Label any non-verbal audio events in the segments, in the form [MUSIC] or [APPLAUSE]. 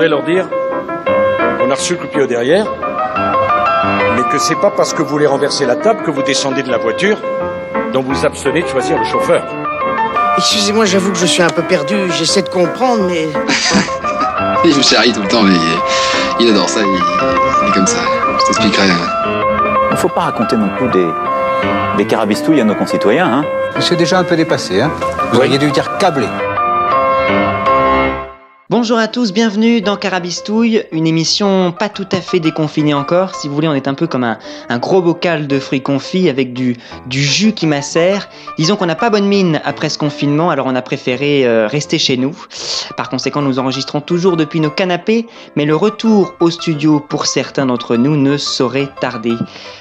voudrais leur dire qu'on a reçu le coup derrière, mais que c'est pas parce que vous voulez renverser la table que vous descendez de la voiture dont vous abstenez de choisir le chauffeur. Excusez-moi, j'avoue que je suis un peu perdu, j'essaie de comprendre, mais... [LAUGHS] il me charrie tout le temps, mais il adore ça, il, est comme ça. Je t'expliquerai. Il ne faut pas raconter non plus des, des carabistouilles à nos concitoyens. Hein. C'est déjà un peu dépassé, hein Vous auriez dû dire câblé. Bonjour à tous, bienvenue dans Carabistouille, une émission pas tout à fait déconfinée encore. Si vous voulez, on est un peu comme un, gros bocal de fruits confits avec du, jus qui macère. Disons qu'on n'a pas bonne mine après ce confinement, alors on a préféré euh, rester chez nous. Par conséquent, nous enregistrons toujours depuis nos canapés, mais le retour au studio pour certains d'entre nous ne saurait tarder.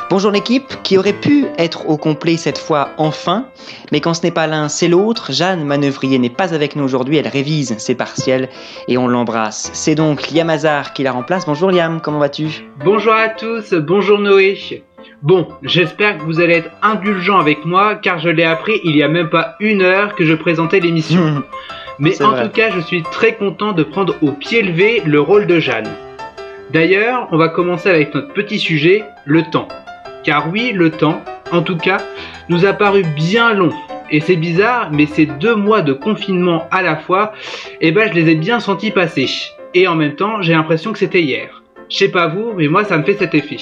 Bonjour l'équipe, qui aurait pu être au complet cette fois enfin, mais quand ce n'est pas l'un, c'est l'autre. Jeanne Manœuvrier n'est pas avec nous aujourd'hui, elle révise ses partiels et on l'embrasse. C'est donc Liam Hazard qui la remplace. Bonjour Liam, comment vas-tu? Bonjour à tous, bonjour Noé. Bon, j'espère que vous allez être indulgents avec moi car je l'ai appris il y a même pas une heure que je présentais l'émission. [LAUGHS] Mais en tout cas, je suis très content de prendre au pied levé le rôle de Jeanne. D'ailleurs, on va commencer avec notre petit sujet, le temps. Car oui, le temps, en tout cas, nous a paru bien long et c'est bizarre, mais ces deux mois de confinement à la fois, eh ben je les ai bien sentis passer. Et en même temps, j'ai l'impression que c'était hier. Je sais pas vous, mais moi ça me fait cet effet.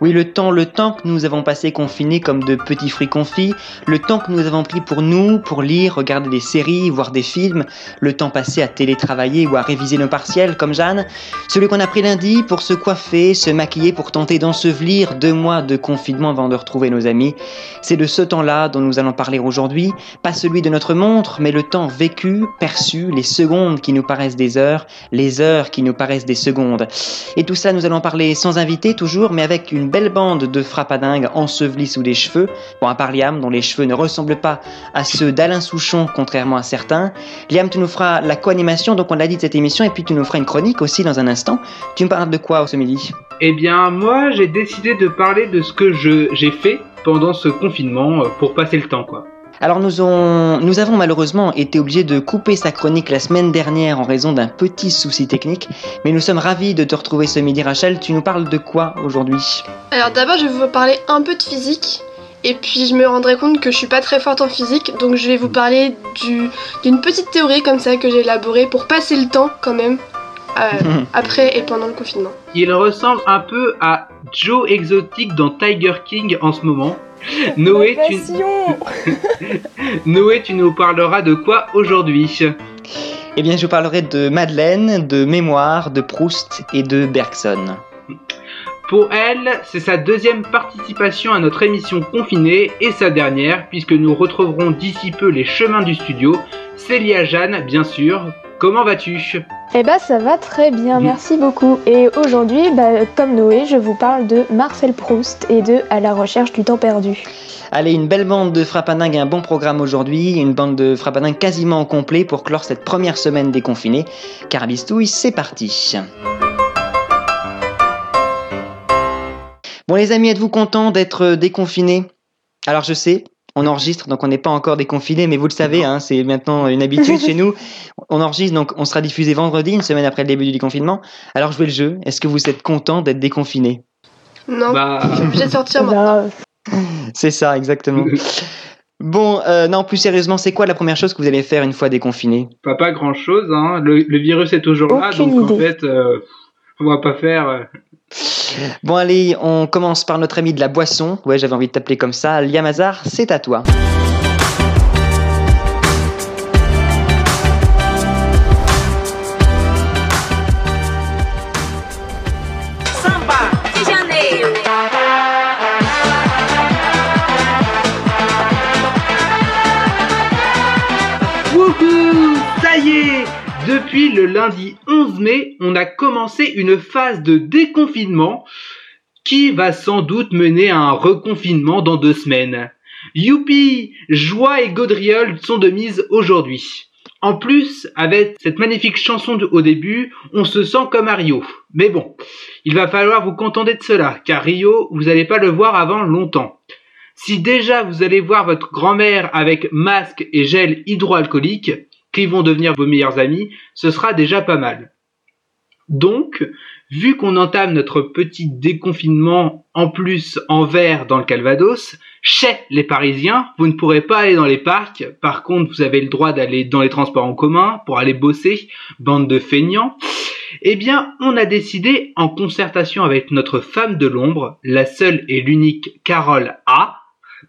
Oui, le temps, le temps que nous avons passé confinés comme de petits fruits confits, le temps que nous avons pris pour nous, pour lire, regarder des séries, voir des films, le temps passé à télétravailler ou à réviser nos partiels comme Jeanne, celui qu'on a pris lundi pour se coiffer, se maquiller pour tenter d'ensevelir deux mois de confinement avant de retrouver nos amis. C'est de ce temps-là dont nous allons parler aujourd'hui, pas celui de notre montre, mais le temps vécu, perçu, les secondes qui nous paraissent des heures, les heures qui nous paraissent des secondes. Et tout ça, nous allons parler sans invité toujours, mais avec une belle bande de frappadingues ensevelis sous les cheveux, bon à part Liam dont les cheveux ne ressemblent pas à ceux d'Alain Souchon contrairement à certains. Liam, tu nous feras la co-animation, donc on l'a dit de cette émission, et puis tu nous feras une chronique aussi dans un instant. Tu me parles de quoi ce midi Eh bien moi j'ai décidé de parler de ce que j'ai fait pendant ce confinement euh, pour passer le temps quoi. Alors nous, nous, avons malheureusement été obligés de couper sa chronique la semaine dernière en raison d'un petit souci technique, mais nous sommes ravis de te retrouver ce midi Rachel. Tu nous parles de quoi aujourd'hui? Alors d'abord je vais vous parler un peu de physique, et puis je me rendrai compte que je suis pas très forte en physique, donc je vais vous parler d'une petite théorie comme ça que j'ai élaborée pour passer le temps quand même. Euh, [LAUGHS] après et pendant le confinement. Il ressemble un peu à Joe Exotic dans Tiger King en ce moment. [LAUGHS] Noé tu... [LAUGHS] Noé, tu nous parleras de quoi aujourd'hui Eh bien, je vous parlerai de Madeleine, de Mémoire, de Proust et de Bergson. Pour elle, c'est sa deuxième participation à notre émission confinée et sa dernière, puisque nous retrouverons d'ici peu les chemins du studio. Célia Jeanne, bien sûr. Comment vas-tu? Eh bah ça va très bien, merci beaucoup. Et aujourd'hui, bah, comme Noé, je vous parle de Marcel Proust et de À la recherche du temps perdu. Allez, une belle bande de frappadingues et un bon programme aujourd'hui, une bande de frappadingues quasiment au complet pour clore cette première semaine déconfinée. Carabistouille, c'est parti. Bon les amis, êtes-vous contents d'être déconfinés? Alors je sais, on enregistre, donc on n'est pas encore déconfiné, mais vous le savez, hein, c'est maintenant une habitude [LAUGHS] chez nous. On enregistre, donc on sera diffusé vendredi, une semaine après le début du déconfinement. Alors jouez le jeu. Est-ce que vous êtes content d'être déconfiné? Non. Bah... [LAUGHS] Je vais sortir maintenant. c'est ça, exactement. [LAUGHS] Bon, euh, non, plus sérieusement, c'est quoi la première chose que vous allez faire une fois déconfiné? Pas, pas grand chose, hein. le, virus est toujours là, donc en fait, euh, on va pas faire. Bon allez, on commence par notre ami de la boisson. Ouais, j'avais envie de t'appeler comme ça. Liamazar, c'est à toi. Le lundi 11 mai, on a commencé une phase de déconfinement qui va sans doute mener à un reconfinement dans deux semaines. Youpi Joie et gaudriole sont de mise aujourd'hui. En plus, avec cette magnifique chanson au début, on se sent comme à Rio. Mais bon, il va falloir vous contenter de cela, car Rio, vous n'allez pas le voir avant longtemps. Si déjà vous allez voir votre grand-mère avec masque et gel hydroalcoolique, vont devenir vos meilleurs amis, ce sera déjà pas mal. Donc, vu qu'on entame notre petit déconfinement en plus en vert dans le Calvados, chez les Parisiens, vous ne pourrez pas aller dans les parcs. Par contre, vous avez le droit d'aller dans les transports en commun pour aller bosser, bande de feignants. Eh bien, on a décidé, en concertation avec notre femme de l'ombre, la seule et l'unique Carole A,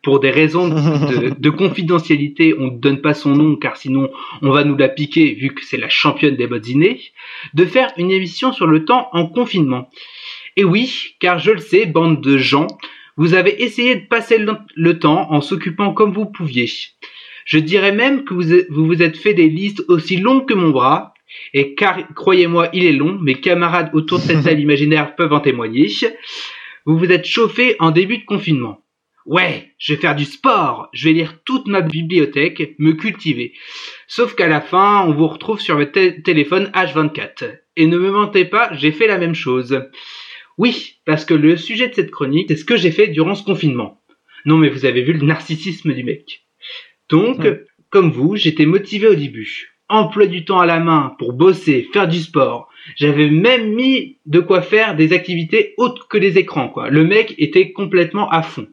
pour des raisons [LAUGHS] de, confidentialité, on ne donne pas son nom car sinon on va nous la piquer vu que c'est la championne des bonnes idées, de faire une émission sur le temps en confinement. Et oui, car je le sais, bande de gens, vous avez essayé de passer le, temps en s'occupant comme vous pouviez. Je dirais même que vous, vous vous êtes fait des listes aussi longues que mon bras, et car, croyez-moi, il est long, mes camarades autour de cette salle [LAUGHS] imaginaire peuvent en témoigner. Vous vous êtes chauffé en début de confinement. Ouais, je vais faire du sport, je vais lire toute ma bibliothèque, me cultiver. Sauf qu'à la fin, on vous retrouve sur votre téléphone H24. Et ne me mentez pas, j'ai fait la même chose. Oui, parce que le sujet de cette chronique, c'est ce que j'ai fait durant ce confinement. Non mais vous avez vu le narcissisme du mec. Donc, comme vous, j'étais motivé au début emploi du temps à la main pour bosser, faire du sport. J'avais même mis de quoi faire des activités autres que les écrans, quoi. Le mec était complètement à fond.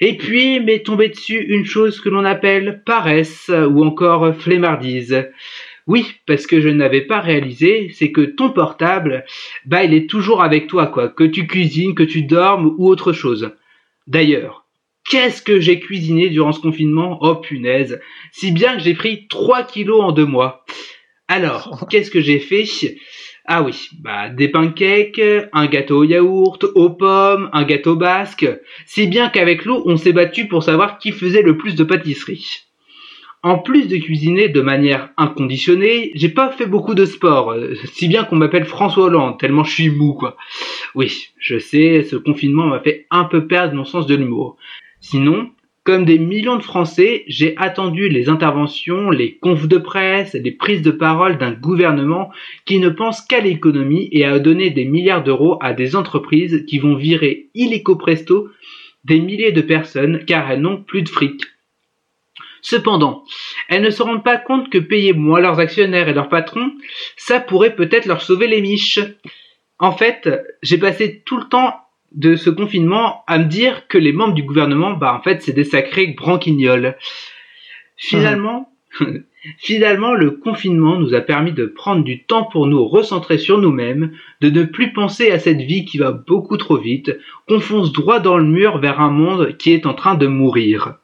Et puis m'est tombé dessus une chose que l'on appelle paresse ou encore flemmardise. Oui, parce que je n'avais pas réalisé, c'est que ton portable, bah il est toujours avec toi, quoi, que tu cuisines, que tu dormes ou autre chose. D'ailleurs, Qu'est-ce que j'ai cuisiné durant ce confinement? Oh punaise Si bien que j'ai pris 3 kilos en deux mois. Alors, [LAUGHS] qu'est-ce que j'ai fait? Ah oui, bah des pancakes, un gâteau au yaourt, aux pommes, un gâteau basque. Si bien qu'avec l'eau, on s'est battu pour savoir qui faisait le plus de pâtisserie. En plus de cuisiner de manière inconditionnée, j'ai pas fait beaucoup de sport, si bien qu'on m'appelle François Hollande, tellement je suis mou quoi. Oui, je sais, ce confinement m'a fait un peu perdre mon sens de l'humour. Sinon, comme des millions de Français, j'ai attendu les interventions, les confs de presse, les prises de parole d'un gouvernement qui ne pense qu'à l'économie et à donner des milliards d'euros à des entreprises qui vont virer illico presto des milliers de personnes car elles n'ont plus de fric. Cependant, elles ne se rendent pas compte que payer moins leurs actionnaires et leurs patrons, ça pourrait peut-être leur sauver les miches. En fait, j'ai passé tout le temps de ce confinement à me dire que les membres du gouvernement, bah en fait, c'est des sacrés branquignoles. Finalement, [LAUGHS] finalement, le confinement nous a permis de prendre du temps pour nous recentrer sur nous-mêmes, de ne plus penser à cette vie qui va beaucoup trop vite, qu'on fonce droit dans le mur vers un monde qui est en train de mourir.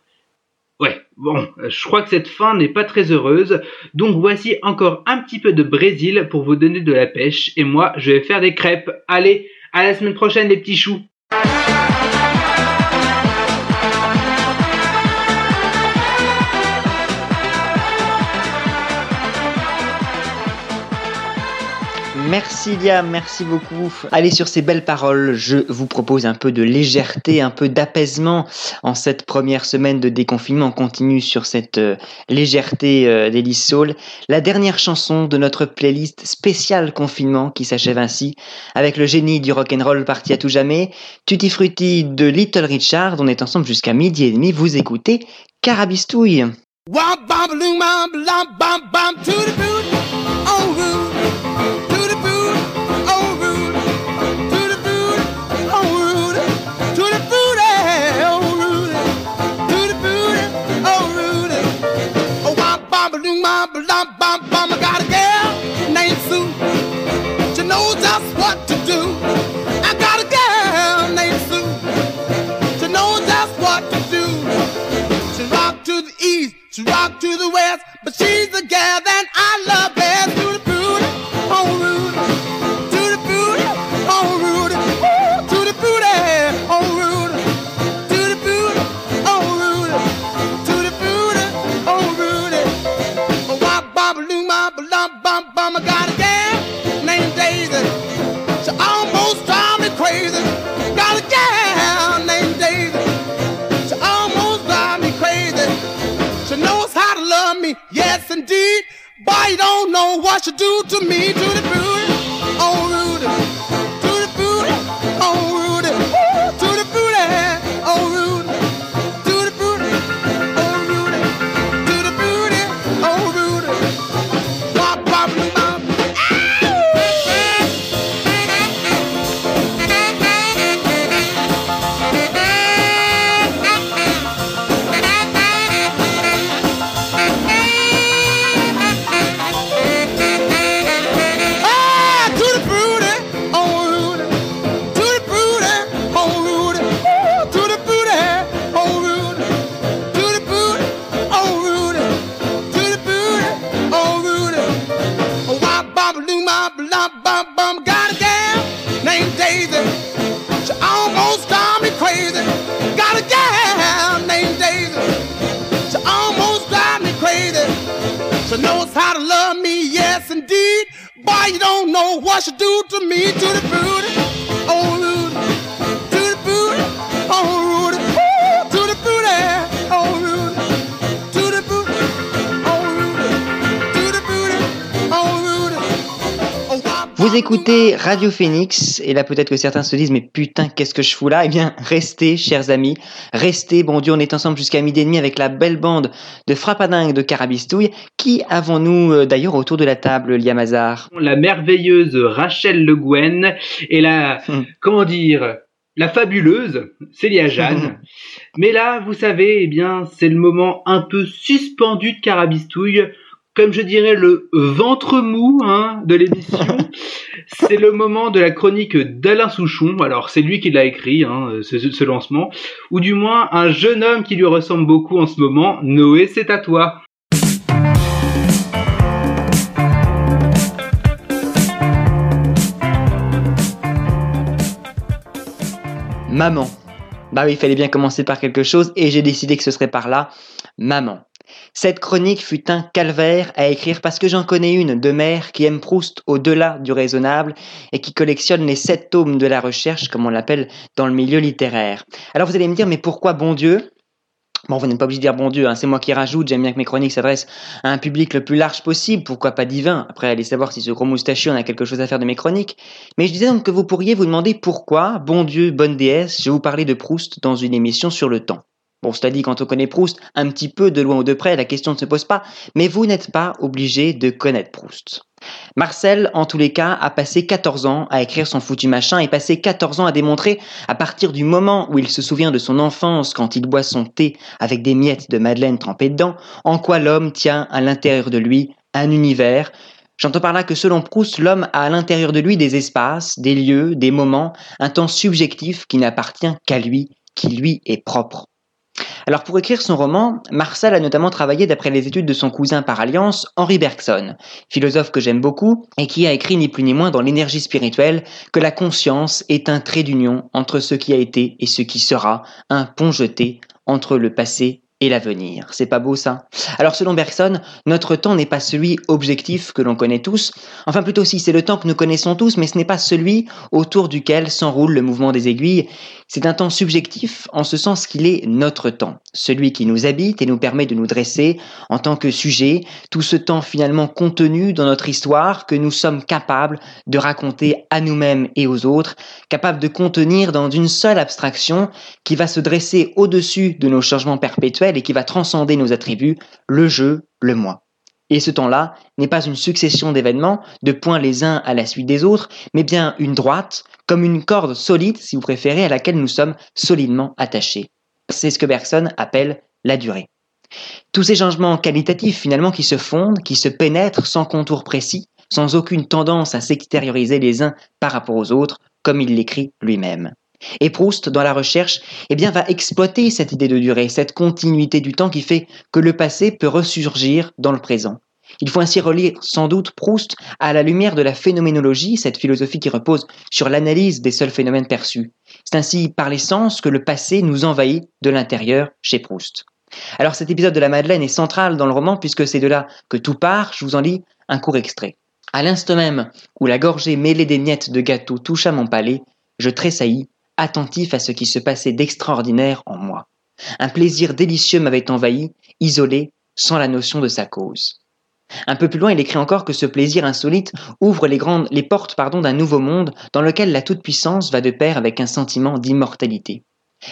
Ouais, bon, je crois que cette fin n'est pas très heureuse, donc voici encore un petit peu de Brésil pour vous donner de la pêche, et moi je vais faire des crêpes. Allez, à la semaine prochaine, les petits choux. Merci Liam, merci beaucoup. Allez sur ces belles paroles, je vous propose un peu de légèreté, un peu d'apaisement en cette première semaine de déconfinement. On continue sur cette euh, légèreté euh, d'Elise Soul. La dernière chanson de notre playlist spéciale confinement qui s'achève ainsi avec le génie du rock'n'roll parti à tout jamais, Tutti Frutti de Little Richard. On est ensemble jusqu'à midi et demi. Vous écoutez Carabistouille. Wop, bam loom, bop, bop, bop, bop, to the boot, oh. Know what she do to me, to the booty, you don't know what she do to me, to the booty, Vous écoutez Radio Phoenix, et là peut-être que certains se disent mais putain qu'est-ce que je fous là? Eh bien restez chers amis, restez, bon Dieu on est ensemble jusqu'à midi et demi avec la belle bande de frappadingue de Carabistouille. Qui avons-nous euh, d'ailleurs autour de la table, Liamazar La merveilleuse Rachel Le Guen et la, Hmm. comment dire, la fabuleuse Célia [LAUGHS] Jeanne. Mais là, vous savez, eh bien, c'est le moment un peu suspendu de Carabistouille. Comme je dirais le ventre mou hein, de l'émission, [LAUGHS] c'est le moment de la chronique d'Alain Souchon. Alors c'est lui qui l'a écrit, hein, ce, ce lancement, ou du moins un jeune homme qui lui ressemble beaucoup en ce moment. Noé, c'est à toi. Maman. Bah oui, il fallait bien commencer par quelque chose et j'ai décidé que ce serait par là. Maman. Cette chronique fut un calvaire à écrire parce que j'en connais une de mère qui aime Proust au-delà du raisonnable et qui collectionne les sept tomes de la recherche, comme on l'appelle dans le milieu littéraire. Alors vous allez me dire, mais pourquoi bon Dieu? Bon, vous n'êtes pas obligé de dire bon Dieu, hein, c'est moi qui rajoute, j'aime bien que mes chroniques s'adressent à un public le plus large possible, pourquoi pas divin? Après, allez savoir si ce gros moustachu en a quelque chose à faire de mes chroniques. Mais je disais donc que vous pourriez vous demander pourquoi, bon Dieu, bonne déesse, je vous parlais de Proust dans une émission sur le temps. Bon, cela dit, quand on connaît Proust, un petit peu de loin ou de près, la question ne se pose pas, mais vous n'êtes pas obligé de connaître Proust. Marcel, en tous les cas, a passé 14 ans à écrire son foutu machin et passé 14 ans à démontrer, à partir du moment où il se souvient de son enfance quand il boit son thé avec des miettes de madeleine trempées dedans, en quoi l'homme tient à l'intérieur de lui un univers. J'entends par là que selon Proust, l'homme a à l'intérieur de lui des espaces, des lieux, des moments, un temps subjectif qui n'appartient qu'à lui, qui lui est propre. Alors pour écrire son roman, Marcel a notamment travaillé d'après les études de son cousin par alliance, Henri Bergson, philosophe que j'aime beaucoup et qui a écrit ni plus ni moins dans l'énergie spirituelle que la conscience est un trait d'union entre ce qui a été et ce qui sera, un pont jeté entre le passé et l'avenir. C'est pas beau ça? Alors selon Bergson, notre temps n'est pas celui objectif que l'on connaît tous, enfin plutôt si c'est le temps que nous connaissons tous, mais ce n'est pas celui autour duquel s'enroule le mouvement des aiguilles, c'est un temps subjectif en ce sens qu'il est notre temps, celui qui nous habite et nous permet de nous dresser en tant que sujet, tout ce temps finalement contenu dans notre histoire que nous sommes capables de raconter à nous-mêmes et aux autres, capables de contenir dans une seule abstraction qui va se dresser au-dessus de nos changements perpétuels et qui va transcender nos attributs, le jeu, le moi. Et ce temps-là n'est pas une succession d'événements, de points les uns à la suite des autres, mais bien une droite, comme une corde solide, si vous préférez, à laquelle nous sommes solidement attachés. C'est ce que Bergson appelle la durée. Tous ces changements qualitatifs finalement qui se fondent, qui se pénètrent sans contour précis, sans aucune tendance à s'extérioriser les uns par rapport aux autres, comme il l'écrit lui-même. Et Proust, dans la recherche, eh bien, va exploiter cette idée de durée, cette continuité du temps qui fait que le passé peut ressurgir dans le présent. Il faut ainsi relire sans doute Proust à la lumière de la phénoménologie, cette philosophie qui repose sur l'analyse des seuls phénomènes perçus. C'est ainsi par les sens que le passé nous envahit de l'intérieur chez Proust. Alors cet épisode de la Madeleine est central dans le roman puisque c'est de là que tout part, je vous en lis un court extrait. À l'instant même où la gorgée mêlée des miettes de gâteau toucha mon palais, je tressaillis attentif à ce qui se passait d'extraordinaire en moi. Un plaisir délicieux m'avait envahi, isolé, sans la notion de sa cause. Un peu plus loin, il écrit encore que ce plaisir insolite ouvre les, grandes, les portes d'un nouveau monde dans lequel la toute-puissance va de pair avec un sentiment d'immortalité.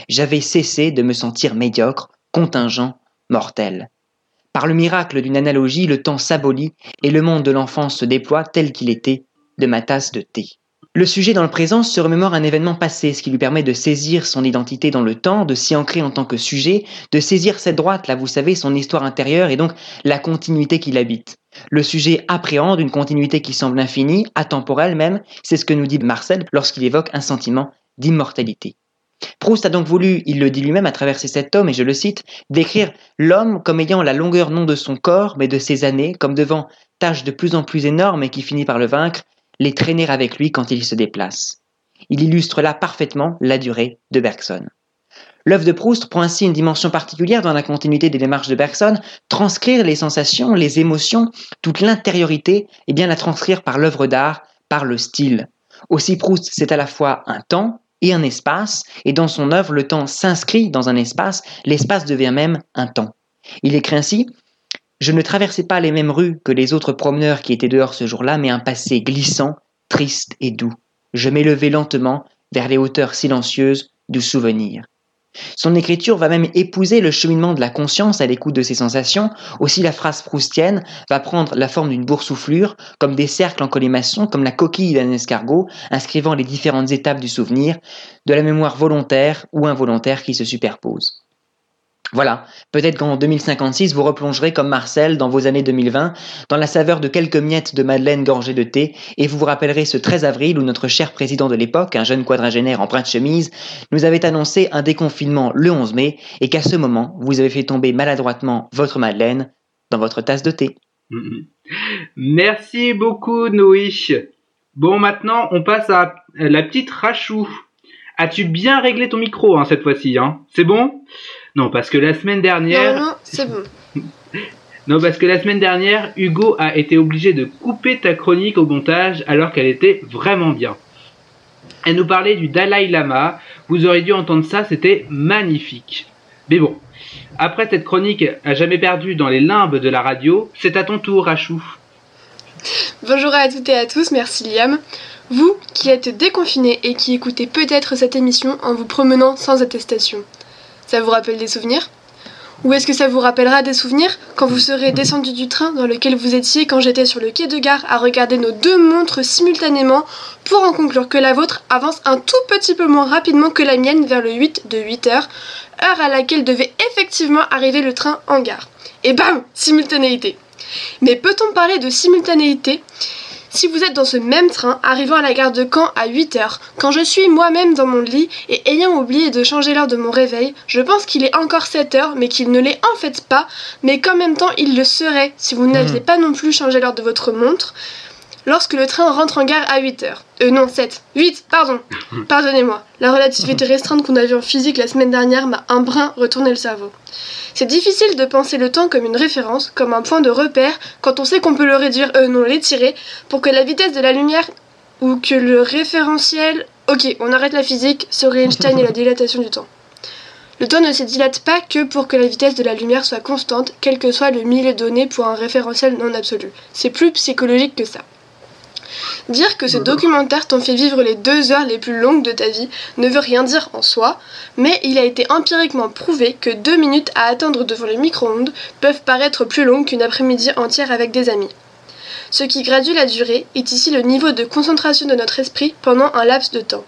J'avais cessé de me sentir médiocre, contingent, mortel. Par le miracle d'une analogie, le temps s'abolit et le monde de l'enfance se déploie tel qu'il était de ma tasse de thé. Le sujet dans le présent se remémore un événement passé, ce qui lui permet de saisir son identité dans le temps, de s'y ancrer en tant que sujet, de saisir cette droite, là vous savez, son histoire intérieure et donc la continuité qui l'habite. Le sujet appréhende une continuité qui semble infinie, atemporelle même, c'est ce que nous dit Marcel lorsqu'il évoque un sentiment d'immortalité. Proust a donc voulu, il le dit lui-même à travers ses sept tomes, et je le cite, décrire l'homme comme ayant la longueur non de son corps, mais de ses années, comme devant tâches de plus en plus énormes et qui finit par le vaincre, les traîner avec lui quand il se déplace. Il illustre là parfaitement la durée de Bergson. L'œuvre de Proust prend ainsi une dimension particulière dans la continuité des démarches de Bergson, transcrire les sensations, les émotions, toute l'intériorité, et bien la transcrire par l'œuvre d'art, par le style. Aussi Proust, c'est à la fois un temps et un espace, et dans son œuvre, le temps s'inscrit dans un espace, l'espace devient même un temps. Il écrit ainsi Je ne traversais pas les mêmes rues que les autres promeneurs qui étaient dehors ce jour-là, mais un passé glissant, triste et doux. Je m'élevais lentement vers les hauteurs silencieuses du souvenir. Son écriture va même épouser le cheminement de la conscience à l'écoute de ses sensations. Aussi, la phrase proustienne va prendre la forme d'une boursouflure, comme des cercles en colimaçon, comme la coquille d'un escargot, inscrivant les différentes étapes du souvenir, de la mémoire volontaire ou involontaire qui se superposent. Voilà, peut-être qu'en 2056, vous replongerez comme Marcel dans vos années 2020, dans la saveur de quelques miettes de madeleine gorgées de thé, et vous vous rappellerez ce 13 avril où notre cher président de l'époque, un jeune quadragénaire en brin de chemise, nous avait annoncé un déconfinement le 11 mai, et qu'à ce moment, vous avez fait tomber maladroitement votre madeleine dans votre tasse de thé. [LAUGHS] Merci beaucoup, Noé. Bon, maintenant, on passe à la petite Rachou. As-tu bien réglé ton micro hein, cette fois-ci hein? C'est bon? Non, parce que la semaine dernière. Non, non, c'est bon. [LAUGHS] non, parce que la semaine dernière, Hugo a été obligé de couper ta chronique au montage alors qu'elle était vraiment bien. Elle nous parlait du Dalai Lama. Vous aurez dû entendre ça, c'était magnifique. Mais bon, après cette chronique à jamais perdue dans les limbes de la radio, c'est à ton tour, Rachou. Bonjour à toutes et à tous, merci Liam. Vous qui êtes déconfinés et qui écoutez peut-être cette émission en vous promenant sans attestation, ça vous rappelle des souvenirs? Ou est-ce que ça vous rappellera des souvenirs quand vous serez descendu du train dans lequel vous étiez quand j'étais sur le quai de gare à regarder nos deux montres simultanément pour en conclure que la vôtre avance un tout petit peu moins rapidement que la mienne vers le 8 de 8 heures, heure à laquelle devait effectivement arriver le train en gare. Et bam! Simultanéité. Mais peut-on parler de simultanéité? Si vous êtes dans ce même train, arrivant à la gare de Caen à 8h, quand je suis moi-même dans mon lit et ayant oublié de changer l'heure de mon réveil, je pense qu'il est encore 7h, mais qu'il ne l'est en fait pas, mais qu'en même temps il le serait si vous n'aviez pas non plus changé l'heure de votre montre, lorsque le train rentre en gare à 8h. Euh non, 7. 8, pardon. Pardonnez-moi. La relativité [LAUGHS] restreinte qu'on a vue en physique la semaine dernière m'a un brin retourné le cerveau. C'est difficile de penser le temps comme une référence, comme un point de repère, quand on sait qu'on peut le réduire, euh non, l'étirer, pour que la vitesse de la lumière ou que le référentiel... Ok, on arrête la physique, serait Einstein et la dilatation du temps. Le temps ne se dilate pas que pour que la vitesse de la lumière soit constante, quel que soit le milieu donné pour un référentiel non absolu. C'est plus psychologique que ça. Dire que ce documentaire t'en fait vivre les deux heures les plus longues de ta vie ne veut rien dire en soi, mais il a été empiriquement prouvé que deux minutes à attendre devant le micro-ondes peuvent paraître plus longues qu'une après-midi entière avec des amis. Ce qui gradue la durée est ici le niveau de concentration de notre esprit pendant un laps de temps.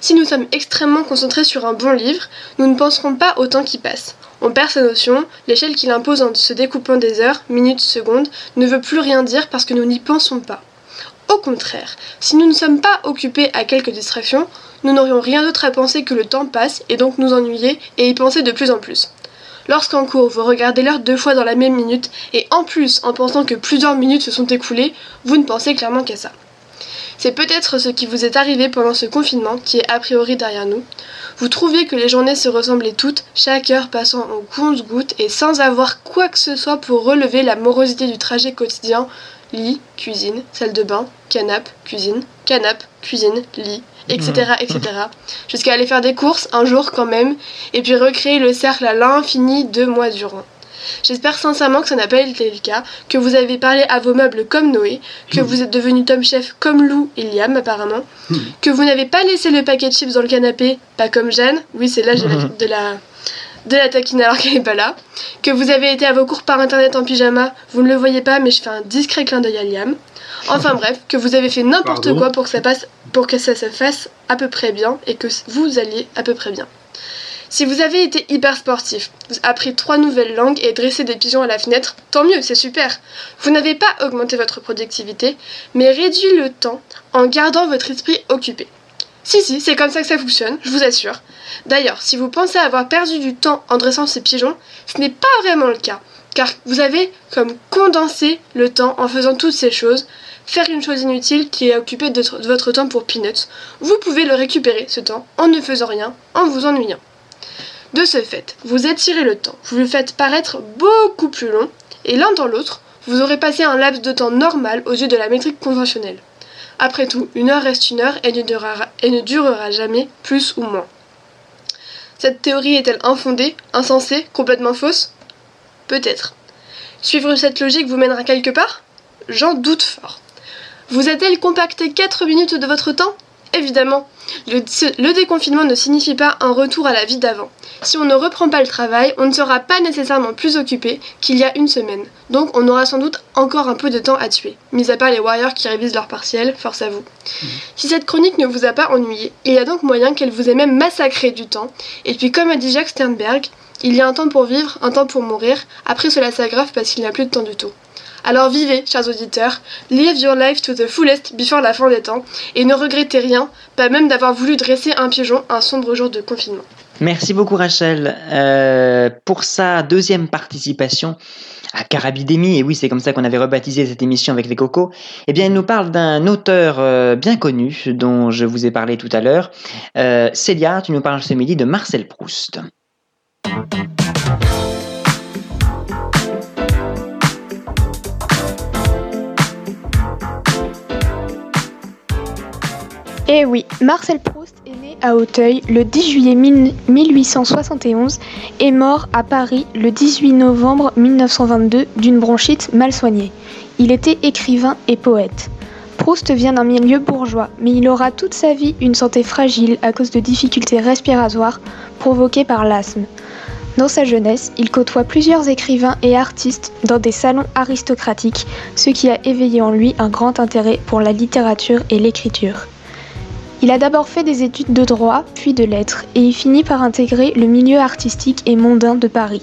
Si nous sommes extrêmement concentrés sur un bon livre, nous ne penserons pas au temps qui passe. On perd sa notion, l'échelle qu'il impose en se découpant des heures, minutes, secondes, ne veut plus rien dire parce que nous n'y pensons pas. Au contraire, si nous ne sommes pas occupés à quelques distractions, nous n'aurions rien d'autre à penser que le temps passe et donc nous ennuyer et y penser de plus en plus. Lorsqu'en cours vous regardez l'heure deux fois dans la même minute et en plus en pensant que plusieurs minutes se sont écoulées, vous ne pensez clairement qu'à ça. C'est peut-être ce qui vous est arrivé pendant ce confinement qui est a priori derrière nous. Vous trouviez que les journées se ressemblaient toutes, chaque heure passant en compte-gouttes et sans avoir quoi que ce soit pour relever la morosité du trajet quotidien lit, cuisine, salle de bain, canapé, cuisine, canapé, cuisine, lit, etc. etc. Jusqu'à aller faire des courses un jour quand même, et puis recréer le cercle à l'infini deux mois durant. J'espère sincèrement que ça n'a pas été le cas, que vous avez parlé à vos meubles comme Noé, que vous êtes devenu Tom Chef comme Lou et Liam apparemment, que vous n'avez pas laissé le paquet de chips dans le canapé, pas comme Jeanne, oui c'est l'âge de la, de la de la taquiner alors qu'elle n'est pas là, que vous avez été à vos cours par internet en pyjama, vous ne le voyez pas mais je fais un discret clin d'œil à Liam. Enfin [LAUGHS] bref, que vous avez fait n'importe quoi pour que ça passe pour que ça se fasse à peu près bien et que vous alliez à peu près bien. Si vous avez été hyper sportif, vous appris trois nouvelles langues et dressé des pigeons à la fenêtre, tant mieux, c'est super. Vous n'avez pas augmenté votre productivité, mais réduit le temps en gardant votre esprit occupé. Si, si, c'est comme ça que ça fonctionne, je vous assure. D'ailleurs, si vous pensez avoir perdu du temps en dressant ces pigeons, ce n'est pas vraiment le cas, car vous avez comme condensé le temps en faisant toutes ces choses. Faire une chose inutile qui est occupée de votre temps pour peanuts, vous pouvez le récupérer, ce temps, en ne faisant rien, en vous ennuyant. De ce fait, vous étirez le temps, vous le faites paraître beaucoup plus long, et l'un dans l'autre, vous aurez passé un laps de temps normal aux yeux de la métrique conventionnelle. Après tout, une heure reste une heure et ne durera, jamais plus ou moins. Cette théorie est-elle infondée, insensée, complètement fausse? Peut-être. Suivre cette logique vous mènera quelque part? J'en doute fort. Vous a-t-elle compacté 4 minutes de votre temps? Évidemment. Le, le, déconfinement ne signifie pas un retour à la vie d'avant. Si on ne reprend pas le travail, on ne sera pas nécessairement plus occupé qu'il y a une semaine. Donc on aura sans doute encore un peu de temps à tuer. Mis à part les warriors qui révisent leur partiel, force à vous. Mmh. Si cette chronique ne vous a pas ennuyé, il y a donc moyen qu'elle vous ait même massacré du temps. Et puis comme a dit Jacques Sternberg, il y a un temps pour vivre, un temps pour mourir, après cela s'aggrave parce qu'il n'y a plus de temps du tout. Alors vivez, chers auditeurs, live your life to the fullest before la fin des temps, et ne regrettez rien, pas même d'avoir voulu dresser un pigeon un sombre jour de confinement. Merci beaucoup Rachel euh, pour sa deuxième participation à Carabidémie, et oui c'est comme ça qu'on avait rebaptisé cette émission avec les cocos, eh bien elle nous parle d'un auteur euh, bien connu dont je vous ai parlé tout à l'heure. Euh, Célia, tu nous parles ce midi de Marcel Proust. Eh oui, Marcel Proust est né à Auteuil le 10 juillet 1871 et mort à Paris le 18 novembre 1922 d'une bronchite mal soignée. Il était écrivain et poète. Proust vient d'un milieu bourgeois, mais il aura toute sa vie une santé fragile à cause de difficultés respiratoires provoquées par l'asthme. Dans sa jeunesse, il côtoie plusieurs écrivains et artistes dans des salons aristocratiques, ce qui a éveillé en lui un grand intérêt pour la littérature et l'écriture. Il a d'abord fait des études de droit, puis de lettres, et il finit par intégrer le milieu artistique et mondain de Paris.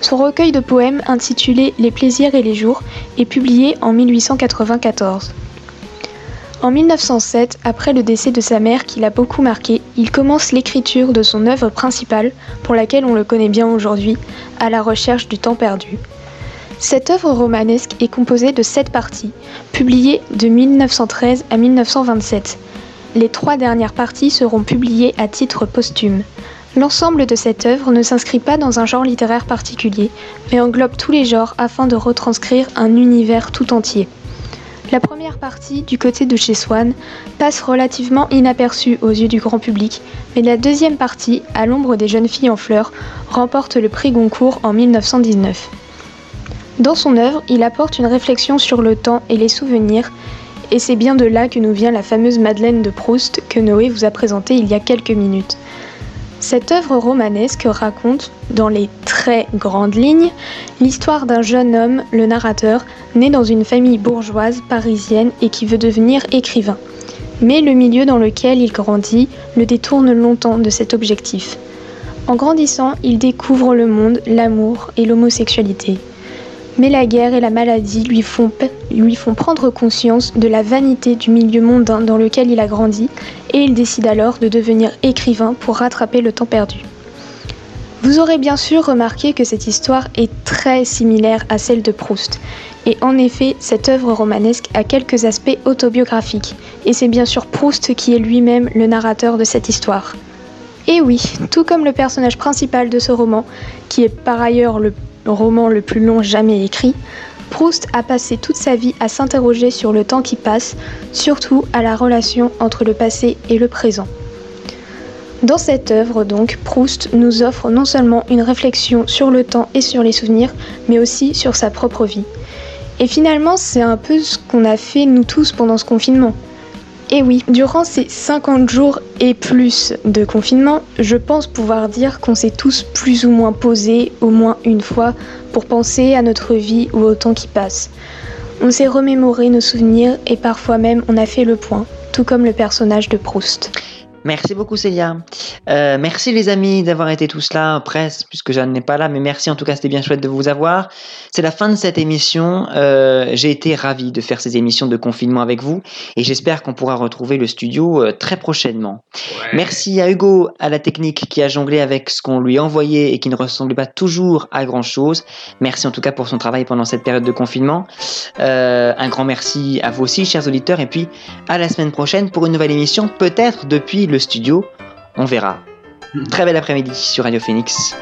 Son recueil de poèmes intitulé Les plaisirs et les jours est publié en 1894. En 1907, après le décès de sa mère qui l'a beaucoup marqué, il commence l'écriture de son œuvre principale, pour laquelle on le connaît bien aujourd'hui, À la recherche du temps perdu. Cette œuvre romanesque est composée de sept parties, publiées de 1913 à 1927. Les trois dernières parties seront publiées à titre posthume. L'ensemble de cette œuvre ne s'inscrit pas dans un genre littéraire particulier, mais englobe tous les genres afin de retranscrire un univers tout entier. La première partie, du côté de chez Swann, passe relativement inaperçue aux yeux du grand public, mais la deuxième partie, à l'ombre des jeunes filles en fleurs, remporte le prix Goncourt en 1919. Dans son œuvre, il apporte une réflexion sur le temps et les souvenirs, et c'est bien de là que nous vient la fameuse Madeleine de Proust que Noé vous a présentée il y a quelques minutes. Cette œuvre romanesque raconte, dans les très grandes lignes, l'histoire d'un jeune homme, le narrateur, né dans une famille bourgeoise parisienne et qui veut devenir écrivain. Mais le milieu dans lequel il grandit le détourne longtemps de cet objectif. En grandissant, il découvre le monde, l'amour et l'homosexualité. Mais la guerre et la maladie lui font, prendre conscience de la vanité du milieu mondain dans lequel il a grandi et il décide alors de devenir écrivain pour rattraper le temps perdu. Vous aurez bien sûr remarqué que cette histoire est très similaire à celle de Proust. Et en effet, cette œuvre romanesque a quelques aspects autobiographiques. Et c'est bien sûr Proust qui est lui-même le narrateur de cette histoire. Et oui, tout comme le personnage principal de ce roman, qui est par ailleurs le roman le plus long jamais écrit, Proust a passé toute sa vie à s'interroger sur le temps qui passe, surtout à la relation entre le passé et le présent. Dans cette œuvre, donc, Proust nous offre non seulement une réflexion sur le temps et sur les souvenirs, mais aussi sur sa propre vie. Et finalement, c'est un peu ce qu'on a fait nous tous pendant ce confinement. Et oui, durant ces 50 jours et plus de confinement, je pense pouvoir dire qu'on s'est tous plus ou moins posés au moins une fois pour penser à notre vie ou au temps qui passe. On s'est remémoré nos souvenirs et parfois même on a fait le point, tout comme le personnage de Proust. Merci beaucoup Célia. Euh, merci les amis d'avoir été tous là, presque, puisque je n'ai pas là, mais merci en tout cas, c'était bien chouette de vous avoir. C'est la fin de cette émission. Euh, J'ai été ravi de faire ces émissions de confinement avec vous et j'espère qu'on pourra retrouver le studio euh, très prochainement. Ouais. Merci à Hugo, à la technique qui a jonglé avec ce qu'on lui envoyait et qui ne ressemblait pas toujours à grand chose. Merci en tout cas pour son travail pendant cette période de confinement. Un grand merci à vous aussi, chers auditeurs, et puis à la semaine prochaine pour une nouvelle émission, peut-être depuis le studio. On verra. Très bel après-midi sur Radio Phoenix.